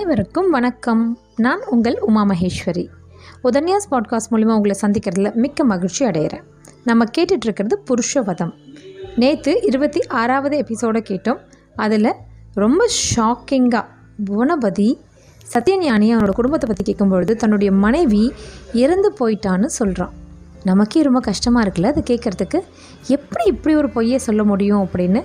அனைவருக்கும் வணக்கம். நான் உங்கள் உமா மகேஸ்வரி. உதன்யாஸ் பாட்காஸ்ட் மூலிமா உங்களை சந்திக்கிறதுல மிக்க மகிழ்ச்சி அடைகிறேன் நம்ம கேட்டுட்ருக்கிறது புருஷவதம். நேற்று இருபத்தி ஆறாவது எபிசோடை கேட்டோம். அதில் ரொம்ப ஷாக்கிங்காக புவனபதி சத்யஞானி அவனோட குடும்பத்தை பற்றி கேட்கும்பொழுது தன்னுடைய மனைவி இறந்து போயிட்டான்னு சொல்கிறான் நமக்கே ரொம்ப கஷ்டமாக இருக்குல்ல அது கேட்குறதுக்கு எப்படி இப்படி ஒரு பொய்யை சொல்ல முடியும் அப்படின்னு?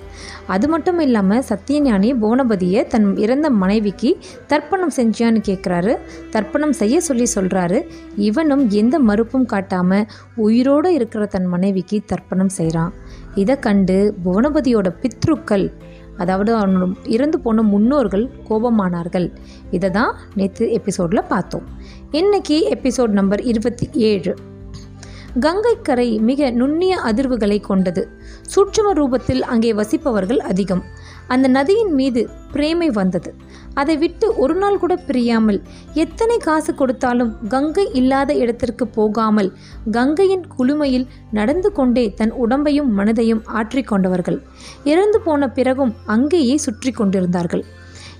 அது மட்டும் இல்லாமல் சத்தியஞானி புவனபதியை தன் இறந்த மனைவிக்கு தர்ப்பணம் செஞ்சியான்னு கேட்குறாரு தர்ப்பணம் செய்ய சொல்லி சொல்கிறாரு இவனும் எந்த மறுப்பும் காட்டாமல் உயிரோடு இருக்கிற தன் மனைவிக்கு தர்ப்பணம் செய்கிறான் இதை கண்டு புவனபதியோட பித்ருக்கள் அதாவது அவனோட இறந்து போன முன்னோர்கள் கோபமானார்கள். இதை தான் நேற்று எபிசோடில் பார்த்தோம். இன்னைக்கு எபிசோட் நம்பர் இருபத்தி ஏழு. கங்கைக்கரை மிக நுண்ணிய அதிர்வுகளை கொண்டது. சூட்சும ரூபத்தில் அங்கே வசிப்பவர்கள் அதிகம். அந்த நதியின் மீது பிரேமை வந்தது. அதை விட்டு ஒரு நாள் கூட பிரியாமல் எத்தனை காசு கொடுத்தாலும் கங்கை இல்லாத இடத்திற்கு போகாமல் கங்கையின் குளுமையில் நடந்து கொண்டே தன் உடம்பையும் மனதையும் ஆற்றிக்கொண்டவர்கள் இறந்து போன பிறகும் அங்கேயே சுற்றி கொண்டிருந்தார்கள்.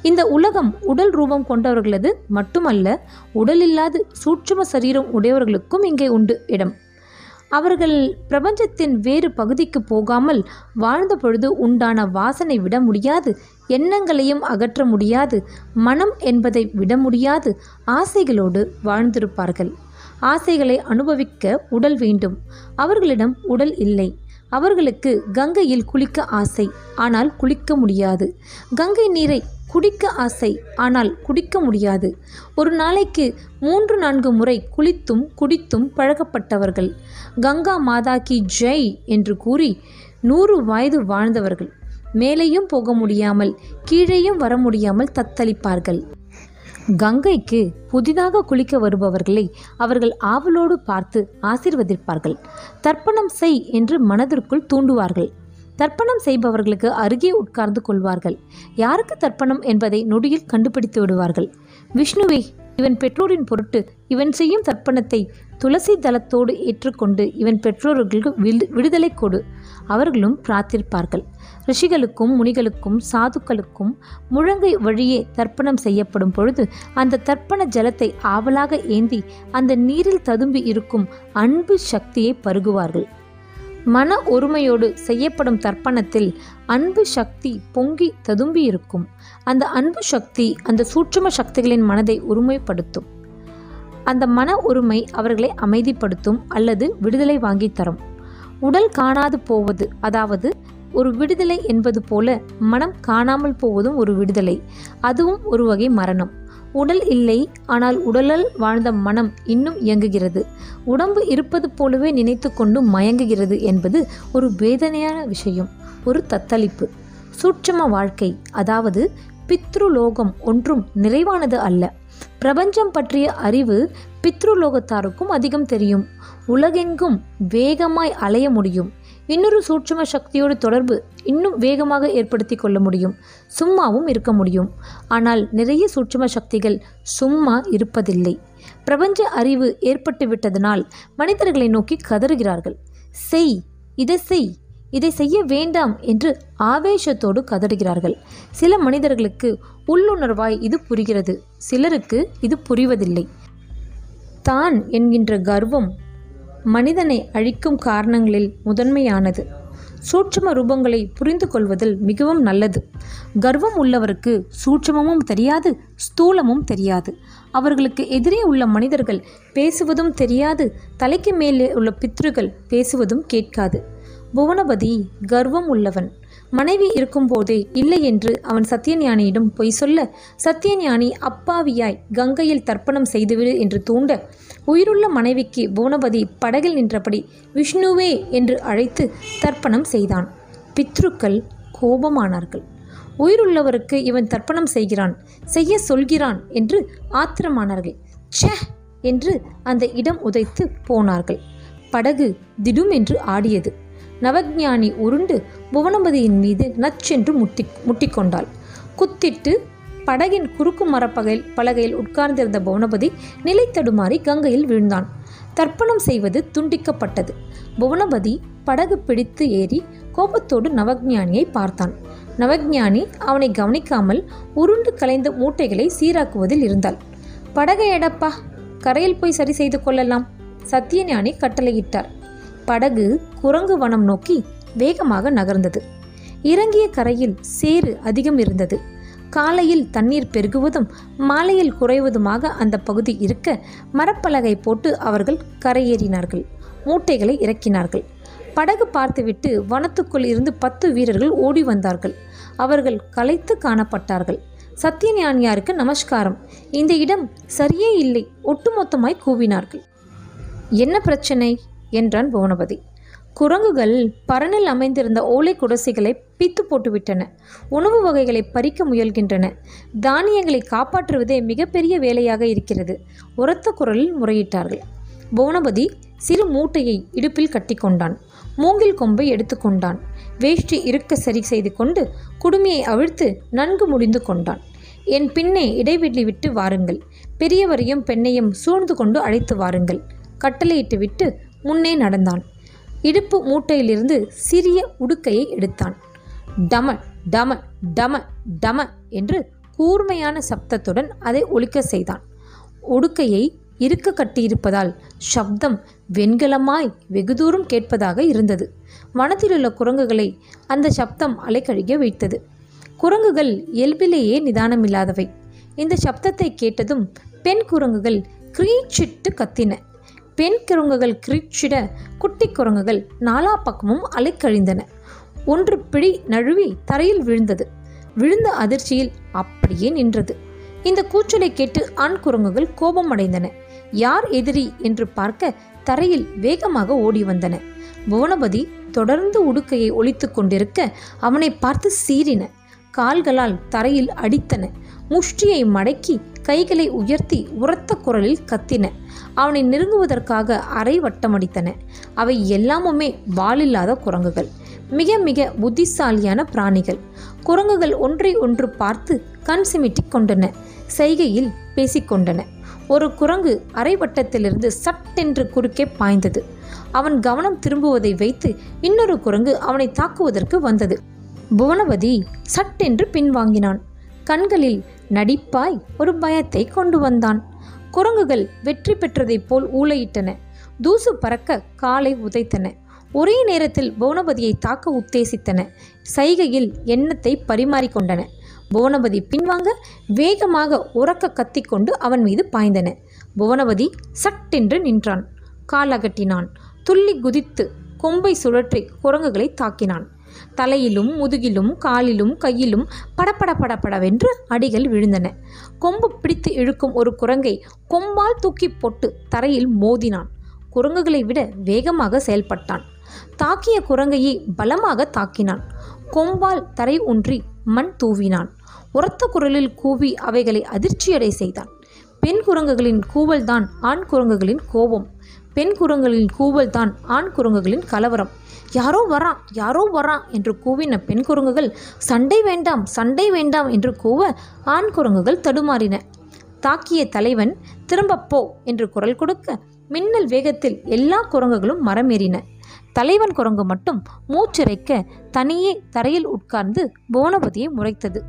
இந்த உலகம் உடல் ரூபம் கொண்டவர்களது மட்டுமல்ல உடலில்லாது சூட்சும சரீரம் உடையவர்களுக்கும் இங்கே உண்டு இடம். அவர்கள் பிரபஞ்சத்தின் வேறு பகுதிக்கு போகாமல் வாழ்ந்த பொழுது உண்டான வாசனை விட முடியாது. எண்ணங்களையும் அகற்ற முடியாது. மனம் என்பதை விட முடியாது. ஆசைகளோடு வாழ்ந்திருப்பார்கள். ஆசைகளை அனுபவிக்க உடல் வேண்டும். அவர்களிடம் உடல் இல்லை. அவர்களுக்கு கங்கையில் குளிக்க ஆசை. ஆனால் குளிக்க முடியாது. கங்கை நீரை குடிக்க ஆசை. ஆனால் குடிக்க முடியாது. ஒரு நாளைக்கு மூன்று நான்கு முறை குளித்தும் குடித்தும் பழகப்பட்டவர்கள். கங்கா மாதா கி ஜெய் என்று கூறி நூறு வயது வாழ்ந்தவர்கள். மேலேயும் போக முடியாமல் கீழேயும் வர முடியாமல் தத்தளிப்பார்கள். கங்கைக்கு புதிதாக குளிக்க வருபவர்களை அவர்கள் ஆவலோடு பார்த்து ஆசிர்வதிப்பார்கள். தர்ப்பணம் செய் என்று மனதிற்குள் தூண்டுவார்கள். தர்ப்பணம் செய்பவர்களுக்கு அருகே உட்கார்ந்து கொள்வார்கள். யாருக்கு தர்ப்பணம் என்பதை நொடியில் கண்டுபிடித்து விடுவார்கள். விஷ்ணுவே இவன் பெற்றோரின் பொருட்டு இவன் செய்யும் தர்ப்பணத்தை துளசி தளத்தோடு ஏற்றுக்கொண்டு இவன் பெற்றோர்களுக்கு விடு விடுதலை கொடு. அவர்களும் பிரார்த்திப்பார்கள். ரிஷிகளுக்கும் முனிகளுக்கும் சாதுக்களுக்கும் முழங்கை வழியே தர்ப்பணம் செய்யப்படும் பொழுது அந்த தர்ப்பண ஜலத்தை ஆவலாக ஏந்தி அந்த நீரில் ததும்பி இருக்கும் அன்பு சக்தியை பருகுவார்கள். மன ஒருமையோடு செய்யப்படும் தர்ப்பணத்தில் அன்பு சக்தி பொங்கி ததும்பி இருக்கும் அந்த அன்பு சக்தி அந்த சூட்சும சக்திகளின் மனதை ஒருமைப்படுத்தும். அந்த மன ஒருமை அவர்களை அமைதிப்படுத்தும் அல்லது விடுதலை வாங்கி தரும். உடல் காணாது போவது அதாவது ஒரு விடுதலை என்பது போல மனம் காணாமல் போவதும் ஒரு விடுதலை. அதுவும் ஒரு வகை மரணம். உடல் இல்லை ஆனால் உடலால் வாழ்ந்த மனம் இன்னும் இயங்குகிறது. உடம்பு இருப்பது போலவே நினைத்து கொண்டு மயங்குகிறது என்பது ஒரு வேதனையான விஷயம் ஒரு தத்தளிப்பு. சூட்சம வாழ்க்கை அதாவது பித்ருலோகம் ஒன்றும் நிறைவானது அல்ல. பிரபஞ்சம் பற்றிய அறிவு பித்ருலோகத்தாருக்கும் அதிகம் தெரியும். உலகெங்கும் வேகமாய் அலைய முடியும். இன்னொரு சூட்சும சக்தியோடு தொடர்பு இன்னும் வேகமாக ஏற்படுத்தி கொள்ள முடியும். சும்மாவும் இருக்க முடியும். ஆனால் நிறைய சூட்சும சக்திகள் சும்மா இருப்பதில்லை. பிரபஞ்ச அறிவு ஏற்பட்டு விட்டதனால் மனிதர்களை நோக்கி கதறுகிறார்கள். செய் இதை செய் இதை செய்ய வேண்டாம் என்று ஆவேசத்தோடு கதறுகிறார்கள். சில மனிதர்களுக்கு உள்ளுணர்வாய் இது புரிகிறது. சிலருக்கு இது புரிவதில்லை. தான் என்கின்ற கர்வம் மனிதனை அழிக்கும் காரணங்களில் முதன்மையானது. சூட்சம ரூபங்களை புரிந்து கொள்வதில் மிகவும் நல்லது. கர்வம் உள்ளவருக்கு சூட்சமமும் தெரியாது ஸ்தூலமும் தெரியாது. அவர்களுக்கு எதிரே உள்ள மனிதர்கள் பேசுவதும் தெரியாது தலைக்கு மேலே உள்ள பித்ருகள் பேசுவதும் கேட்காது. புவனபதி கர்வம் உள்ளவன். மனைவி இருக்கும்போதே இல்லை என்று அவன் சத்தியஞானியிடம் பொய் சொல்ல சத்தியஞானி அப்பாவியாய் கங்கையில் தர்ப்பணம் செய்துவிடு என்று தூண்ட உயிருள்ள மனைவிக்கு புவனபதி படகில் நின்றபடி விஷ்ணுவே என்று அழைத்து தர்ப்பணம் செய்தான். பித்ருக்கள் கோபமானார்கள். உயிருள்ளவருக்கு இவன் தர்ப்பணம் செய்கிறான் செய்ய சொல்கிறான் என்று ஆத்திரமானார்கள். ச்சே என்று அந்த இடம் உதைத்து போனார்கள். படகு திடும் என்று ஆடியது. நவஜானி உருண்டு புவனபதியின் மீது நச்சென்று முட்டி முட்டிக்கொண்டாள். குத்திட்டு படகின் குறுக்கு மரப்பகையில் பலகையில் உட்கார்ந்திருந்த புவனபதி நிலை தடுமாறி கங்கையில் விழுந்தான். தர்ப்பணம் செய்வது துண்டிக்கப்பட்டது. புவனபதி படகு பிடித்து ஏறி கோபத்தோடு நவஜானியை பார்த்தான். நவஜானி அவனை கவனிக்காமல் உருண்டு கலைந்த மூட்டைகளை சீராக்குவதில் இருந்தாள். படகை எடப்பா கரையில் போய் சரி செய்து கொள்ளலாம். சத்தியஞானி கட்டளையிட்டார். படகு குரங்கு வனம் நோக்கி வேகமாக நகர்ந்தது. இறங்கிய கரையில் சேறு அதிகம் இருந்தது. காலையில் தண்ணீர் பெருகுவதும் மாலையில் குறைவதுமாக அந்த பகுதி இருக்க மரப்பலகை போட்டு அவர்கள் கரையேறினார்கள். மூட்டைகளை இறக்கினார்கள். படகு பார்த்துவிட்டு வனத்துக்குள் இருந்து பத்து வீரர்கள் ஓடி வந்தார்கள். அவர்கள் களைத்து காணப்பட்டார்கள். சத்தியஞானியாருக்கு நமஸ்காரம். இந்த இடம் சரியே இல்லை ஒட்டுமொத்தமாய் கூவினார்கள். என்ன பிரச்சனை? என்றான் புவனபதி. குரங்குகள் பரனில் அமைந்திருந்த ஓலை குடசைகளை பித்து போட்டுவிட்டன. உணவு வகைகளை பறிக்க முயல்கின்றன. தானியங்களை காப்பாற்றுவதே மிகப்பெரிய வேலையாக இருக்கிறது உரத்த குரலில் முறையிட்டார்கள். புவனபதி சிறு மூட்டையை இடுப்பில் கட்டிக்கொண்டான். மூங்கில் கொம்பை எடுத்துக்கொண்டான் வேஷ்டி இருக்க சரி செய்து கொண்டு குடுமியை அவிழ்த்து நன்கு முடிந்து கொண்டான். என் பின்னே இடைவெளி விட்டு வாருங்கள். பெரியவரையும் பெண்ணையும் சூழ்ந்து கொண்டு அழைத்து வாருங்கள். கட்டளையிட்டு விட்டு முன்னே நடந்தான். இடுப்பு மூட்டையிலிருந்து சிறிய உடுக்கையை எடுத்தான். டம டம டம டம என்று கூர்மையான சப்தத்துடன் அதை ஒழிக்க செய்தான். உடுக்கையை இருக்க கட்டியிருப்பதால் சப்தம் வெண்கலமாய் வெகு தூரம் கேட்பதாக இருந்தது. வனத்திலுள்ள குரங்குகளை அந்த சப்தம் அலைக்கழிக்க வைத்தது. குரங்குகள் இயல்பிலேயே நிதானமில்லாதவை. இந்த சப்தத்தை கேட்டதும் பெண் குரங்குகள் கிரீச்சிட்டு கத்தின. பெண் குரங்குகள் கிரீச்சிட குட்டி குரங்குகள் நாலா பக்கமும் அலைக்கழிந்தன. ஒன்று பிடி நழுவி தரையில் விழுந்தது. விழுந்த அதிர்ச்சியில் அப்படியே நின்றது. இந்த கூச்சலை கேட்டு ஆண் குரங்குகள் கோபமடைந்தன. யார் எதிரி என்று பார்க்க தரையில் வேகமாக ஓடி வந்தன. புவனபதி தொடர்ந்து உடுக்கையை ஒழித்து கொண்டிருக்க அவனை பார்த்து சீறின. கால்களால் தரையில் அடித்தன. முஷ்டியை மடக்கி கைகளை உயர்த்தி உரத்த குரலில் கத்தின. அவனை நெருங்குவதற்காக அரை வட்டமடித்தன. அவை எல்லாமுமே வாலில்லாத குரங்குகள். மிக மிக புத்திசாலியான பிராணிகள். குரங்குகள் ஒன்றை ஒன்று பார்த்து கண் சிமிட்டிக் கொண்டன. செய்கையில் பேசிக்கொண்டன ஒரு குரங்கு அரைவட்டத்திலிருந்து சட்டென்று குறுக்கே பாய்ந்தது. அவன் கவனம் திரும்புவதை வைத்து இன்னொரு குரங்கு அவனை தாக்குவதற்கு வந்தது. புவனவதி சட்டென்று பின்வாங்கினான். கண்களில் நடிப்பாய் ஒரு பயத்தை கொண்டு வந்தான். குரங்குகள் வெற்றி பெற்றதைப் போல் ஊளையிட்டன. தூசு பறக்க காலை உதைத்தன. ஒரே நேரத்தில் புவனபதியை தாக்க உத்தேசித்தன. சைகையில் எண்ணத்தை பரிமாறிக்கொண்டன புவனபதி பின்வாங்க வேகமாக உறக்க கத்திக்கொண்டு அவன் மீது பாய்ந்தன. புவனபதி சட்டென்று நின்றான். காலகட்டினான் துள்ளி குதித்து கொம்பை சுழற்றி குரங்குகளை தாக்கினான். தலையிலும் முதுகிலும் காலிலும் கையிலும் படபட படபடவென்று அடிகள் விழுந்தன. கொம்பு பிடித்து இழுக்கும் ஒரு குரங்கை கொம்பால் தூக்கி போட்டு தரையில் மோதினான். குரங்குகளை விட வேகமாக செயல்பட்டான். தாக்கிய குரங்கையை பலமாக தாக்கினான். கொம்பால் தரை ஒன்றி மண் தூவினான். உரத்த குரலில் கூவி அவைகளை அதிர்ச்சியடை செய்தான். பெண் குரங்குகளின் கூவல்தான் ஆண் குரங்குகளின் கோபம். பெண் குரங்குகளின் கூவல்தான் ஆண் குரங்குகளின் கலவரம். யாரோ வரான் யாரோ வரான் என்று கூவின பெண் குரங்குகள் சண்டை வேண்டாம் சண்டை வேண்டாம் என்று கூவ ஆண் குரங்குகள் தடுமாறின. தாக்கிய தலைவன் திரும்பப்போ என்று குரல் கொடுக்க மின்னல் வேகத்தில் எல்லா குரங்குகளும் மரமேறின. தலைவன் குரங்கு மட்டும் மூச்சிறைக்க தனியே தரையில் உட்கார்ந்து புவனபதியை முறைத்தது.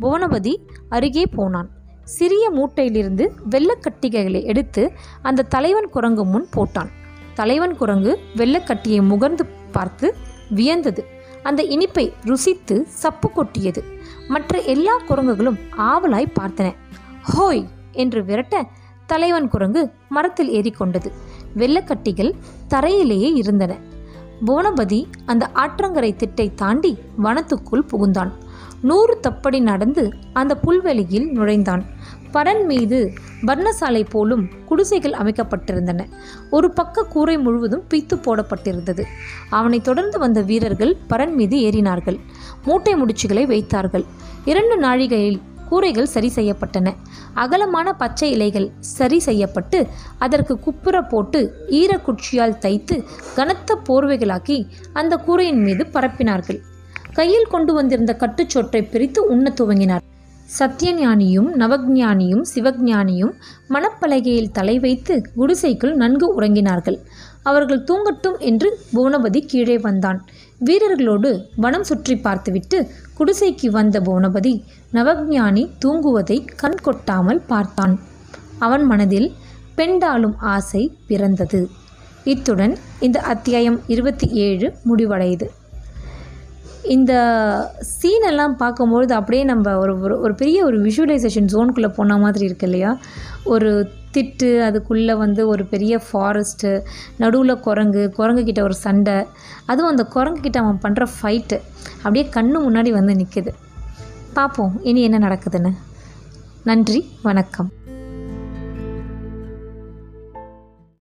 புவனபதி அருகே போனான். சிறிய மூட்டையிலிருந்து வெள்ளக்கட்டிகைகளை எடுத்து அந்த தலைவன் குரங்கு முன் போட்டான். தலைவன் குரங்கு வெள்ளக்கட்டியை முகர்ந்து பார்த்து வியந்தது. அந்த இனிப்பை ருசித்து சப்பு கொட்டியது. மற்ற எல்லா குரங்குகளும் ஆவலாய் பார்த்தன. ஹோய்! என்று விரட்ட தலைவன் குரங்கு மரத்தில் ஏறிக்கொண்டது வெள்ளக்கட்டிகள் தரையிலேயே இருந்தன. புவனபதி அந்த ஆற்றங்கரை திட்டை தாண்டி வனத்துக்குள் புகுந்தான். நூறு தப்படி நடந்து அந்த புல்வெளியில் நுழைந்தான். பரன் மீது பர்ணசாலை போலும் குடிசைகள் அமைக்கப்பட்டிருந்தன. ஒரு பக்க கூரை முழுவதும் பீத்து போடப்பட்டிருந்தது. அவனை தொடர்ந்து வந்த வீரர்கள் பரன் மீது ஏறினார்கள். மூட்டை முடிச்சுகளை வைத்தார்கள். இரண்டு நாழிகையில் கூரைகள் சரி செய்யப்பட்டன. அகலமான பச்சை இலைகள் சரி செய்யப்பட்டு அதற்கு குப்புற போட்டு ஈரக்குச்சியால் தைத்து கனத்த போர்வைகளாக்கி அந்த கூரையின் மீது பரப்பினார்கள். கையில் கொண்டு வந்திருந்த கட்டுச்சொற்றை பிரித்து உண்ணத் துவங்கினார். சத்தியஞானியும் நவஜானியும் சிவஞானியும் மணப்பலகையில் தலை வைத்து குடிசைக்குள் நன்கு உறங்கினார்கள். அவர்கள் தூங்கட்டும் என்று புவனபதி கீழே வந்தான். வீரர்களோடு வனம் சுற்றி பார்த்துவிட்டு குடிசைக்கு வந்த புவனபதி நவஜானி தூங்குவதை கண் கொட்டாமல் பார்த்தான். அவன் மனதில் பெண்டாளும் ஆசை பிறந்தது. இத்துடன் இந்த அத்தியாயம் இருபத்தி ஏழு முடிவடையுது. இந்த சீனெல்லாம் பார்க்கும்பொழுது அப்படியே நம்ம ஒரு ஒரு ஒரு பெரிய ஒரு விஷுவலைசேஷன் ஜோனுக்குள்ளே போன மாதிரி இருக்கு இல்லையா? ஒரு திட்டு அதுக்குள்ளே வந்து ஒரு பெரிய ஃபாரஸ்ட்டு நடுவில் குரங்கு குரங்கு கிட்ட ஒரு சண்டை அதுவும் அந்த குரங்கு கிட்ட அவன் பண்ணுற ஃபைட்டு அப்படியே கண்ணு முன்னாடி வந்து நிற்குது பார்ப்போம். இனி என்ன நடக்குதுன்னு. நன்றி வணக்கம்.